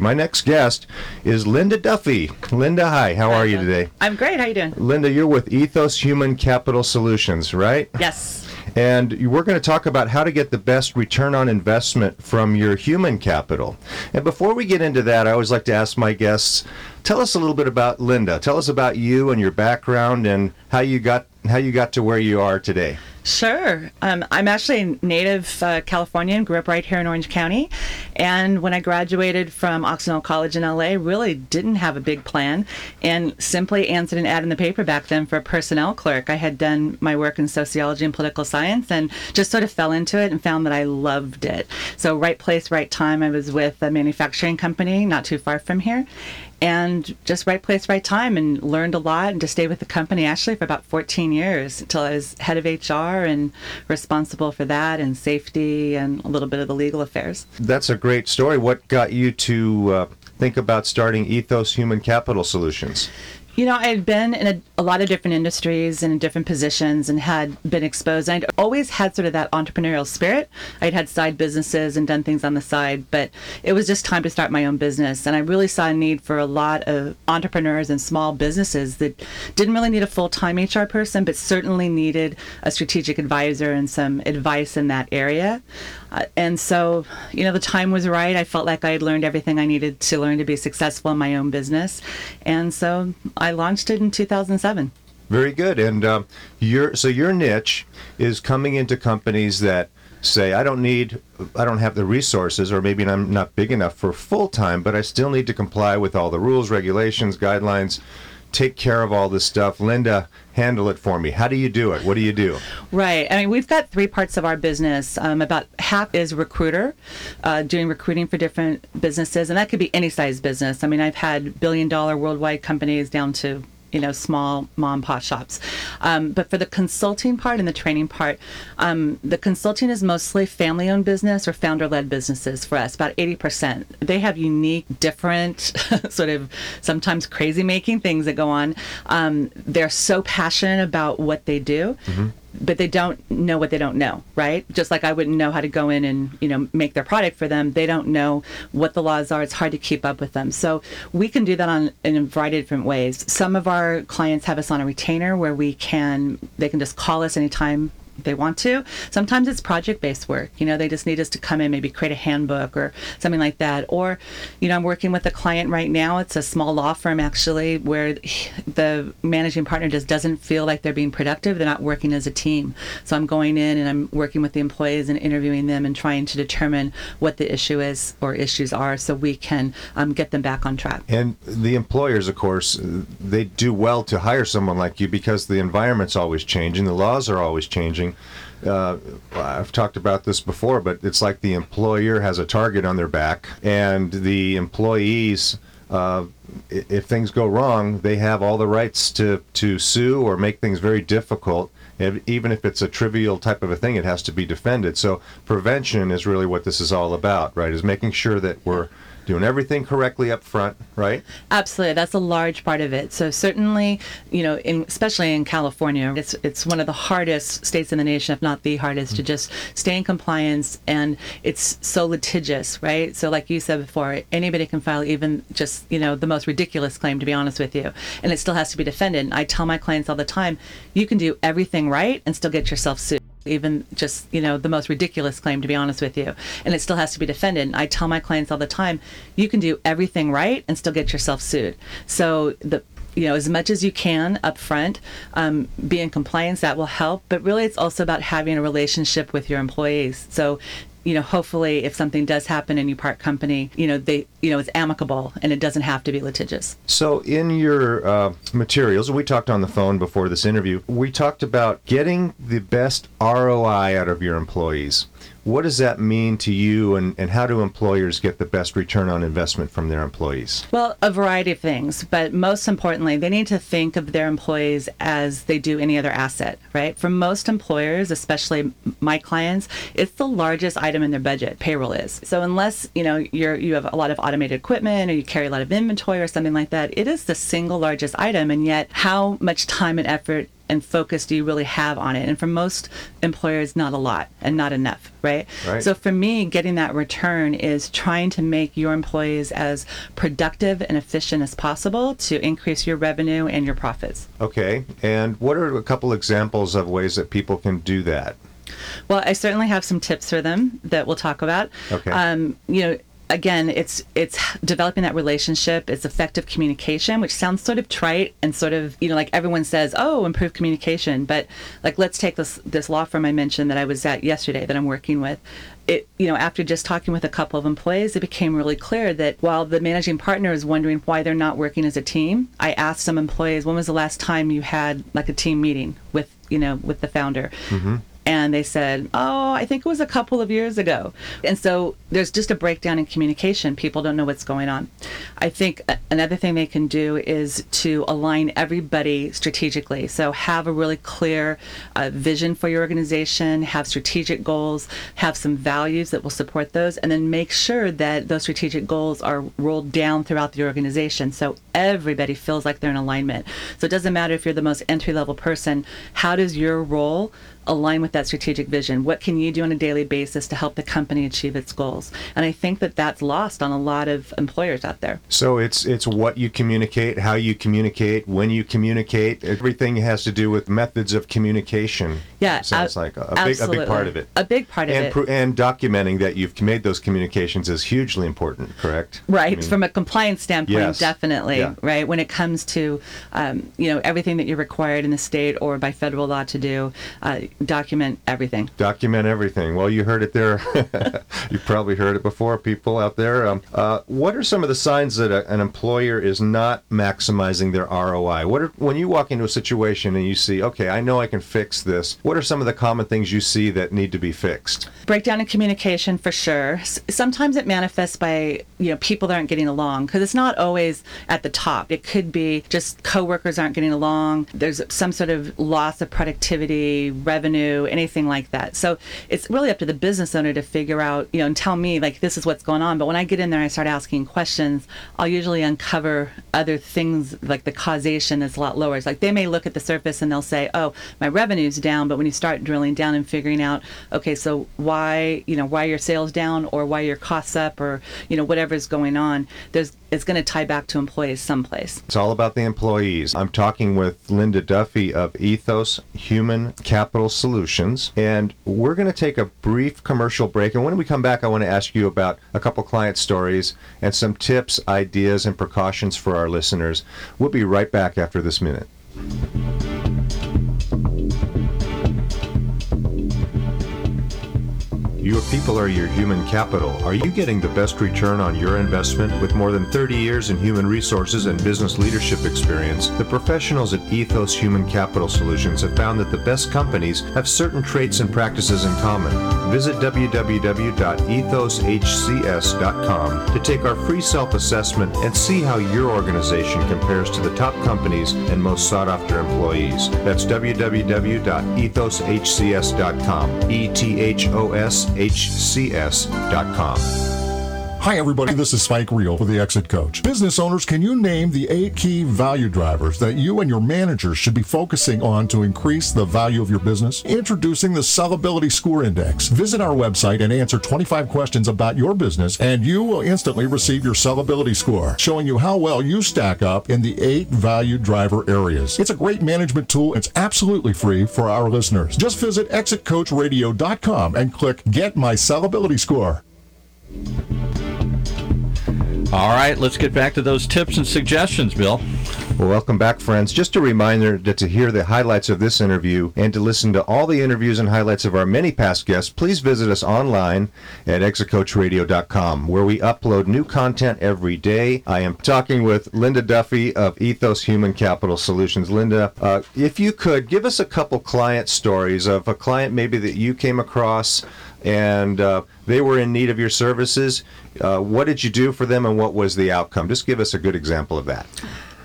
My next guest is Linda Duffy. Linda, hi. How are you today? I'm great. How you doing? Linda, you're with Ethos Human Capital Solutions, right? Yes. And we're going to talk about how to get the best return on investment from your human capital. And before we get into that, I always like to ask my guests, tell us a little bit about Linda. Tell us about you and your background and how you got how you got to where you are today. Sure. Um, I'm actually a native uh, Californian, grew up right here in Orange County. And when I graduated from Occidental College in LA, really didn't have a big plan and simply answered an ad in the paper back then for a personnel clerk. I had done my work in sociology and political science and just sort of fell into it and found that I loved it. So, right place, right time. I was with a manufacturing company not too far from here and just right place, right time, and learned a lot. And just stayed with the company actually for about 14 years until I was head of HR and responsible for that and safety and a little bit of the legal affairs. That's a great story. What got you to uh, think about starting Ethos Human Capital Solutions? You know, I had been in a, a, lot of different industries and in different positions and had been exposed. I'd always had sort of that entrepreneurial spirit. I'd had side businesses and done things on the side, but it was just time to start my own business. And I really saw a need for a lot of entrepreneurs and small businesses that didn't really need a full time HR person, but certainly needed a strategic advisor and some advice in that area. Uh, and so, you know, the time was right. I felt like I had learned everything I needed to learn to be successful in my own business. And so I launched it in 2007. Very good. And um, your so your niche is coming into companies that say I don't need I don't have the resources or maybe I'm not big enough for full time, but I still need to comply with all the rules, regulations, guidelines take care of all this stuff. Linda, handle it for me. How do you do it? What do you do? Right. I mean, we've got three parts of our business. Um, about half is recruiter, uh, doing recruiting for different businesses, and that could be any size business. I mean, I've had billion dollar worldwide companies down to you know small mom pop shops. Um, but for the consulting part and the training part um, the consulting is mostly family owned business or founder led businesses for us about 80% they have unique different sort of sometimes crazy making things that go on. Um, they're so passionate about what they do. Mm-hmm but they don't know what they don't know, right? Just like I wouldn't know how to go in and, you know, make their product for them. They don't know what the laws are. It's hard to keep up with them. So we can do that on in a variety of different ways. Some of our clients have us on a retainer where we can they can just call us anytime they want to. Sometimes it's project based work. You know, they just need us to come in, maybe create a handbook or something like that. Or, you know, I'm working with a client right now. It's a small law firm actually where the managing partner just doesn't feel like they're being productive. They're not working as a team. So I'm going in and I'm working with the employees and interviewing them and trying to determine what the issue is or issues are so we can um, get them back on track. And the employers, of course, they do well to hire someone like you because the environment's always changing, the laws are always changing uh, I've talked about this before, but it's like the employer has a target on their back, and the employees, uh, if things go wrong, they have all the rights to, to sue or make things very difficult. even if it's a trivial type of a thing, it has to be defended. So prevention is really what this is all about, right? Is making sure that we're doing everything correctly up front, right? Absolutely, that's a large part of it. So certainly, you know, in, especially in California, it's it's one of the hardest states in the nation, if not the hardest, mm-hmm. to just stay in compliance, and it's so litigious, right? So like you said before, anybody can file even just you know the most ridiculous claim, to be honest with you, and it still has to be defended. And I tell my clients all the time, you can do everything right and still get yourself sued even just you know the most ridiculous claim to be honest with you. And it still has to be defended. And i tell my clients all the time you can do everything right and still get yourself sued. So the you know as much as you can up front um, be in compliance that will help. But really it's also about having a relationship with your employees. So you know, hopefully if something does happen and you part company, you know, they, you know, it's amicable and it doesn't have to be litigious. So in your uh, materials, we talked on the phone before this interview, we talked about getting the best ROI out of your employees. What does that mean to you, and, and how do employers get the best return on investment from their employees? Well, a variety of things, but most importantly, they need to think of their employees as they do any other asset, right? For most employers, especially my clients, it's the largest item in their budget. Payroll is. So unless you know you're you have a lot of automated equipment or you carry a lot of inventory or something like that, it is the single largest item, and yet how much time and effort and focus do you really have on it? And for most employers, not a lot and not enough, right? Right. So for me, getting that return is trying to make your employees as productive and efficient as possible to increase your revenue and your profits. Okay, and what are a couple examples of ways that people can do that? Well, I certainly have some tips for them that we'll talk about. Okay. Um, you know, again, it's it's developing that relationship. It's effective communication, which sounds sort of trite and sort of you know like everyone says, oh, improve communication. But like let's take this this law firm I mentioned that I was at yesterday that I'm working with. It you know after just talking with a couple of employees, it became really clear that while the managing partner is wondering why they're not working as a team, I asked some employees, when was the last time you had like a team meeting with you know with the founder? Mm-hmm. And they said, "Oh, I think it was a couple of years ago." And so there's just a breakdown in communication. People don't know what's going on. I think another thing they can do is to align everybody strategically. So have a really clear uh, vision for your organization, have strategic goals, have some values that will support those, and then make sure that those strategic goals are rolled down throughout the organization so everybody feels like they're in alignment. So it doesn't matter if you're the most entry level person, how does your role align with that strategic vision? What can you do on a daily basis to help the company achieve its goals? And I think that that's lost on a lot of employers out there. So it's it's what you communicate, how you communicate, when you communicate. Everything has to do with methods of communication. Yeah, sounds ab- like a, a big a big part of it. A big part of and it. pro- and documenting that you've made those communications is hugely important. Correct. Right, I mean, from a compliance standpoint, Yes. definitely. Yeah. Right, when it comes to, um, you know, everything that you're required in the state or by federal law to do, uh, document everything. document everything. Well, you heard it there. you probably heard it before, people out there. Um, uh, what are some of the signs that a, an employer is not maximizing their ROI? What are, when you walk into a situation and you see, okay, I know I can fix this. What are some of the common things you see that need to be fixed? breakdown in communication for sure S- sometimes it manifests by you know people that aren't getting along because it's not always at the top it could be just coworkers aren't getting along there's some sort of loss of productivity revenue anything like that. So it's really up to the business owner to figure out you know and tell me like this is what's going on. But when i get in there and i start asking questions i'll usually uncover other things like the causation is a lot lower. It's like they may look at the surface and they'll say oh my revenue's down. But when you start drilling down and figuring out okay so why you know why your sales down or why your costs up or you know whatever's going on there's it's going to tie back to employees someplace It's all about the employees. I'm talking with Linda Duffy of Ethos Human Capital Solutions, and we're going to take a brief commercial break. And when we come back, I want to ask you about a couple client stories and some tips, ideas, and precautions for our listeners. We'll be right back after this minute. Your people are your human capital. Are you getting the best return on your investment? With more than 30 years in human resources and business leadership experience, the professionals at Ethos Human Capital Solutions have found that the best companies have certain traits and practices in common. Visit www.ethoshcs.com to take our free self assessment and see how your organization compares to the top companies and most sought after employees. That's www.ethoshcs.com. E T H O S H C S.com. Hi, everybody. This is Spike Reel for the Exit Coach. Business owners, can you name the eight key value drivers that you and your managers should be focusing on to increase the value of your business? Introducing the Sellability Score Index. Visit our website and answer 25 questions about your business, and you will instantly receive your sellability score, showing you how well you stack up in the eight value driver areas. It's a great management tool. It's absolutely free for our listeners. Just visit exitcoachradio.com and click Get My Sellability Score. All right, let's get back to those tips and suggestions, Bill. Well, welcome back, friends. Just a reminder that to hear the highlights of this interview and to listen to all the interviews and highlights of our many past guests, please visit us online at exitcoachradio.com, where we upload new content every day. I am talking with Linda Duffy of Ethos Human Capital Solutions. Linda, uh, if you could give us a couple client stories of a client maybe that you came across and uh, they were in need of your services. Uh, what did you do for them, and what was the outcome? Just give us a good example of that.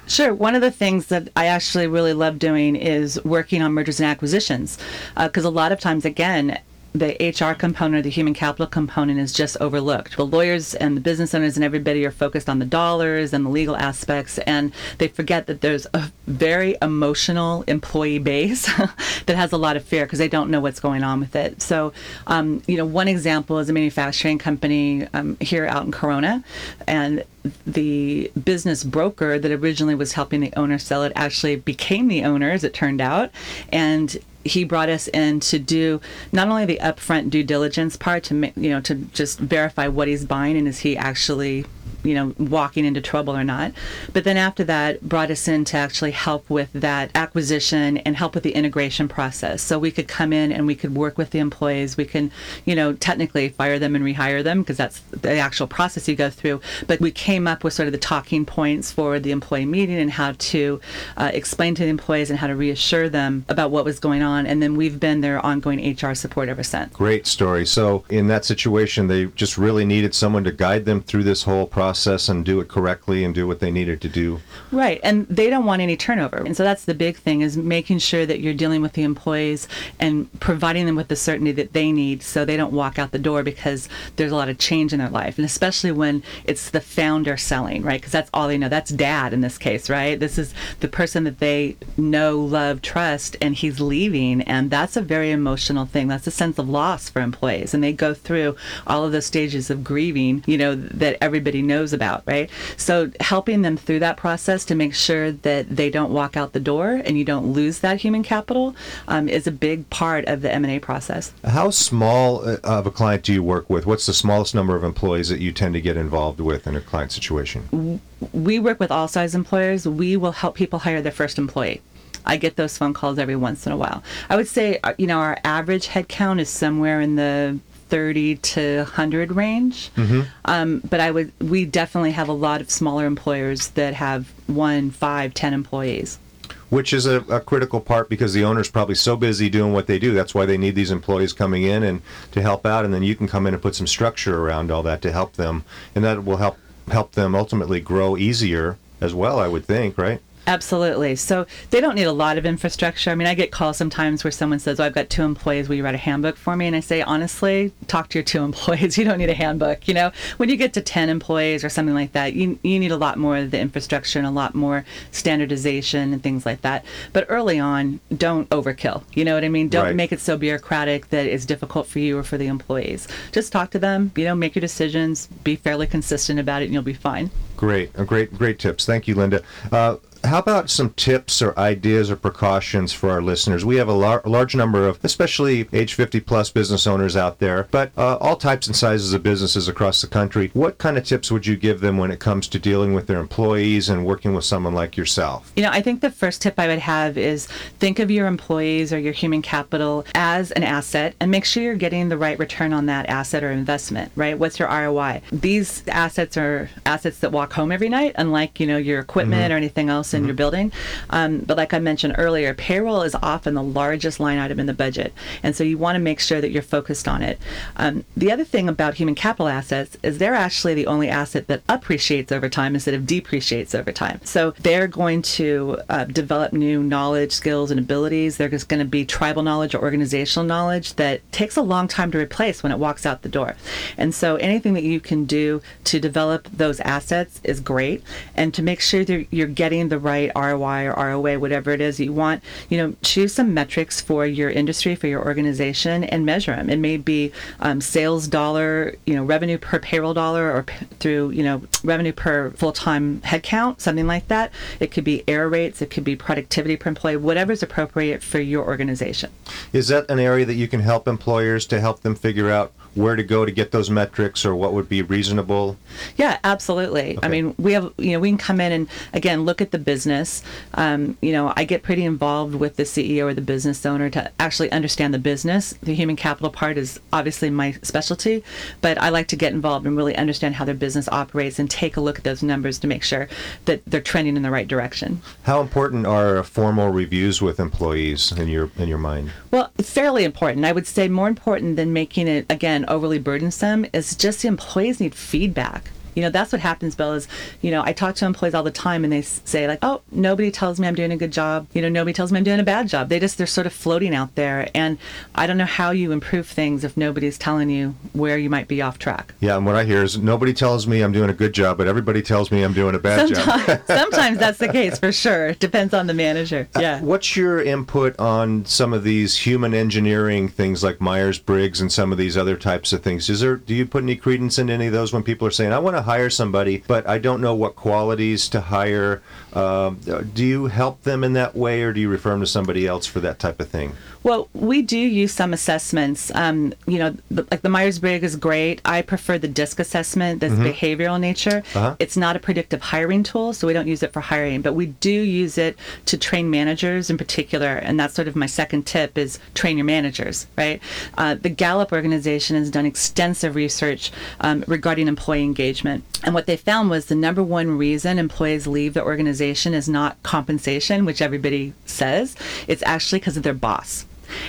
Sure. One of the things that I actually really love doing is working on mergers and acquisitions. Because a lot of times, again, the HR component, the human capital component is just overlooked. The lawyers and the business owners and everybody are focused on the dollars and the legal aspects, and they forget that there's a very emotional employee base that has a lot of fear because they don't know what's going on with it. So, um, you know, one example is a manufacturing company um, here out in Corona, and the business broker that originally was helping the owner sell it actually became the owner, as it turned out, and he brought us in to do not only the upfront due diligence part to you know to just verify what he's buying and is he actually you know, walking into trouble or not. But then after that, brought us in to actually help with that acquisition and help with the integration process. So we could come in and we could work with the employees. We can, you know, technically fire them and rehire them because that's the actual process you go through. But we came up with sort of the talking points for the employee meeting and how to uh, explain to the employees and how to reassure them about what was going on. And then we've been their ongoing HR support ever since. Great story. So in that situation, they just really needed someone to guide them through this whole process process and do it correctly and do what they needed to do. Right. And they don't want any turnover. And so that's the big thing is making sure that you're dealing with the employees and providing them with the certainty that they need so they don't walk out the door because there's a lot of change in their life. And especially when it's the founder selling, right? Because that's all they know. That's dad in this case, right? This is the person that they know, love, trust, and he's leaving. And that's a very emotional thing. That's a sense of loss for employees. And they go through all of those stages of grieving, you know, that everybody knows knows about, right? So helping them through that process to make sure that they don't walk out the door and you don't lose that human capital um, is a big part of the M&A process. How small uh, of a client do you work with? What's the smallest number of employees that you tend to get involved with in a client situation? We work with all size employers. We will help people hire their first employee. I get those phone calls every once in a while. I would say, uh, you know, our average headcount is somewhere in the 30 to 100 range. Mm-hmm. Um, but I would, we definitely have a lot of smaller employers that have one, five, ten employees. Which is a, a critical part because the owner's probably so busy doing what they do. That's why they need these employees coming in and to help out. And then you can come in and put some structure around all that to help them, and that will help help them ultimately grow easier as well. I would think, right? Absolutely. So they don't need a lot of infrastructure. I mean, I get calls sometimes where someone says, oh, I've got two employees. Will you write a handbook for me? And I say, honestly, talk to your two employees. You don't need a handbook. You know, when you get to 10 employees or something like that, you, you need a lot more of the infrastructure and a lot more standardization and things like that. But early on, don't overkill. You know what I mean? Don't right. make it so bureaucratic that it's difficult for you or for the employees. Just talk to them, you know, make your decisions, be fairly consistent about it, and you'll be fine. Great. Great, great tips. Thank you, Linda. Uh, how about some tips or ideas or precautions for our listeners? We have a lar- large number of, especially age 50 plus business owners out there, but uh, all types and sizes of businesses across the country. What kind of tips would you give them when it comes to dealing with their employees and working with someone like yourself? You know, I think the first tip I would have is think of your employees or your human capital as an asset and make sure you're getting the right return on that asset or investment, right? What's your ROI? These assets are assets that walk home every night, unlike, you know, your equipment mm-hmm. or anything else in mm-hmm. your building. Um, but like I mentioned earlier, payroll is often the largest line item in the budget. And so you want to make sure that you're focused on it. Um, the other thing about human capital assets is they're actually the only asset that appreciates over time instead of depreciates over time. So they're going to uh, develop new knowledge, skills, and abilities. They're just going to be tribal knowledge or organizational knowledge that takes a long time to replace when it walks out the door. And so anything that you can do to develop those assets is great. And to make sure that you're getting the right ROI or ROA, whatever it is you want, you know, choose some metrics for your industry, for your organization, and measure them. It may be um, sales dollar, you know, revenue per payroll dollar, or p- through, you know, revenue per full-time headcount, something like that. It could be error rates, it could be productivity per employee, whatever is appropriate for your organization. Is that an area that you can help employers to help them figure out where to go to get those metrics or what would be reasonable? Yeah, absolutely. I mean, we have, you know, we can come in and again look at the business. Um, you know, I get pretty involved with the CEO or the business owner to actually understand the business. The human capital part is obviously my specialty, but I like to get involved and really understand how their business operates and take a look at those numbers to make sure that they're trending in the right direction. How important are formal reviews with employees in your in your mind? Well, fairly important. I would say more important than making it again overly burdensome is just the employees need feedback. You know, that's what happens, Bill, is, you know, I talk to employees all the time and they say, like, oh, nobody tells me I'm doing a good job. You know, nobody tells me I'm doing a bad job. They just, they're sort of floating out there. And I don't know how you improve things if nobody's telling you where you might be off track. Yeah, and what I hear is nobody tells me I'm doing a good job, but everybody tells me I'm doing a bad job. Sometimes, sometimes that's the case for sure. It depends on the manager. Uh, yeah. What's your input on some of these human engineering things like Myers Briggs and some of these other types of things? Is there do you put any credence in any of those when people are saying I want to hire somebody, but I don't know what qualities to hire? Um, do you help them in that way, or do you refer them to somebody else for that type of thing? Well, we do use some assessments. Um, you know, the, like the Myers Briggs is great. I prefer the DISC assessment that's behavioral nature. Uh-huh. It's not a predictive hiring tool, so we don't use it for hiring, but we do use it to train managers in particular. And that's sort of my second tip is train your managers, right? Uh, the Gallup organization has done extensive research um, regarding employee engagement. And what they found was the number one reason employees leave the organization is not compensation, which everybody says. It's actually because of their boss.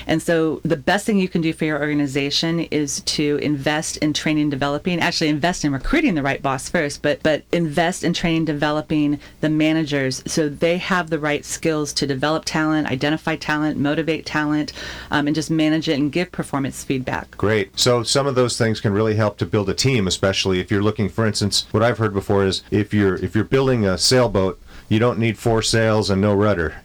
And so the best thing you can do for your organization is to invest in training developing, actually invest in recruiting the right boss first, but but invest in training developing the managers so they have the right skills to develop talent, identify talent, motivate talent, um, and just manage it and give performance feedback. Great. So some of those things can really help to build a team, especially if you're looking, for instance, what I've heard before is if you're if you're building a sailboat, you don't need four sails and no rudder.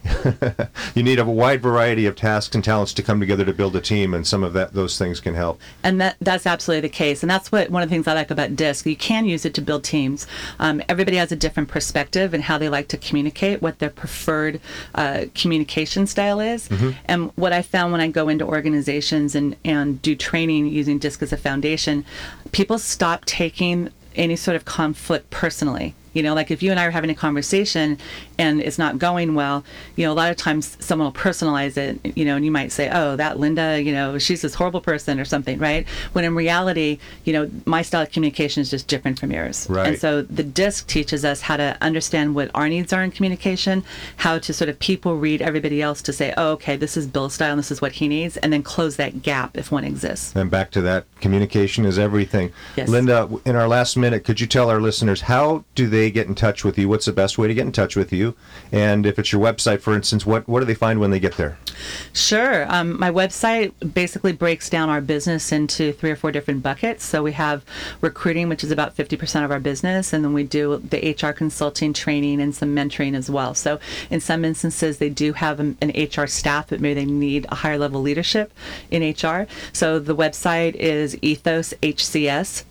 you need a wide variety of tasks and talents to come together to build a team, and some of that those things can help. And that that's absolutely the case. And that's what one of the things I like about DISC. You can use it to build teams. Um, everybody has a different perspective and how they like to communicate, what their preferred uh, communication style is. And what I found when I go into organizations and, and do training using DISC as a foundation, people stop taking any sort of conflict personally. You know, like if you and I are having a conversation and it's not going well, you know, a lot of times someone will personalize it, you know, and you might say, oh, that Linda, you know, she's this horrible person or something, right? When in reality, you know, my style of communication is just different from yours. Right. And so the DISC teaches us how to understand what our needs are in communication, how to sort of people read everybody else to say, oh, okay, this is Bill's style and this is what he needs, and then close that gap if one exists. And back to that, communication is everything. Yes. Linda, in our last minute, could you tell our listeners how do they get in touch with you? What's the best way to get in touch with you? And if it's your website, for instance, what what do they find when they get there? Sure. Um, my website basically breaks down our business into three or four different buckets. So we have recruiting, which is about 50% of our business, and then we do the HR consulting, training, and some mentoring as well. So in some instances, they do have an, an HR staff, but maybe they need a higher level leadership in HR. So the website is ethoshcs.com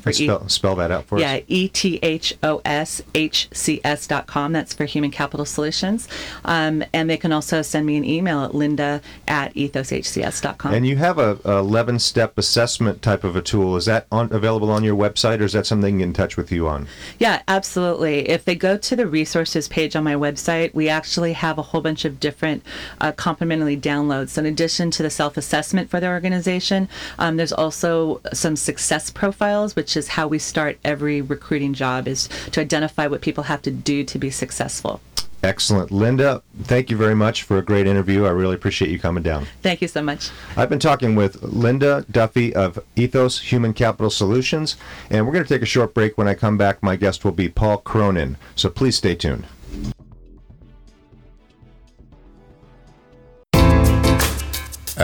for e- Spell, spell that out for yeah, us. E T H O S H C S. That's for Human Capital Solutions. Um, and they can also send me an email at linda at ethoshcs.com. And you have a, a 11 step assessment type of a tool. Is that on, available on your website or is that something they can get in touch with you on? Yeah, absolutely. If they go to the resources page on my website, we actually have a whole bunch of different uh, complimentary downloads. So in addition to the self assessment for the organization, um, there's also some success profiles, which is how we start every recruiting job, is to identify what people have to do to be successful. Excellent. Linda, thank you very much for a great interview. I really appreciate you coming down. Thank you so much. I've been talking with Linda Duffy of Ethos Human Capital Solutions, and we're going to take a short break. When I come back, my guest will be Paul Cronin. So please stay tuned.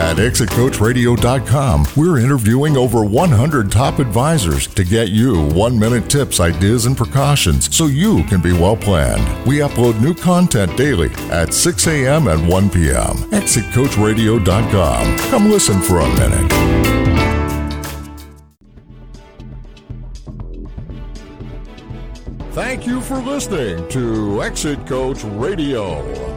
At exitcoachradio.com, we're interviewing over 100 top advisors to get you one minute tips, ideas, and precautions so you can be well planned. We upload new content daily at 6 a.m. and 1 p.m. exitcoachradio.com. Come listen for a minute. Thank you for listening to Exit Coach Radio.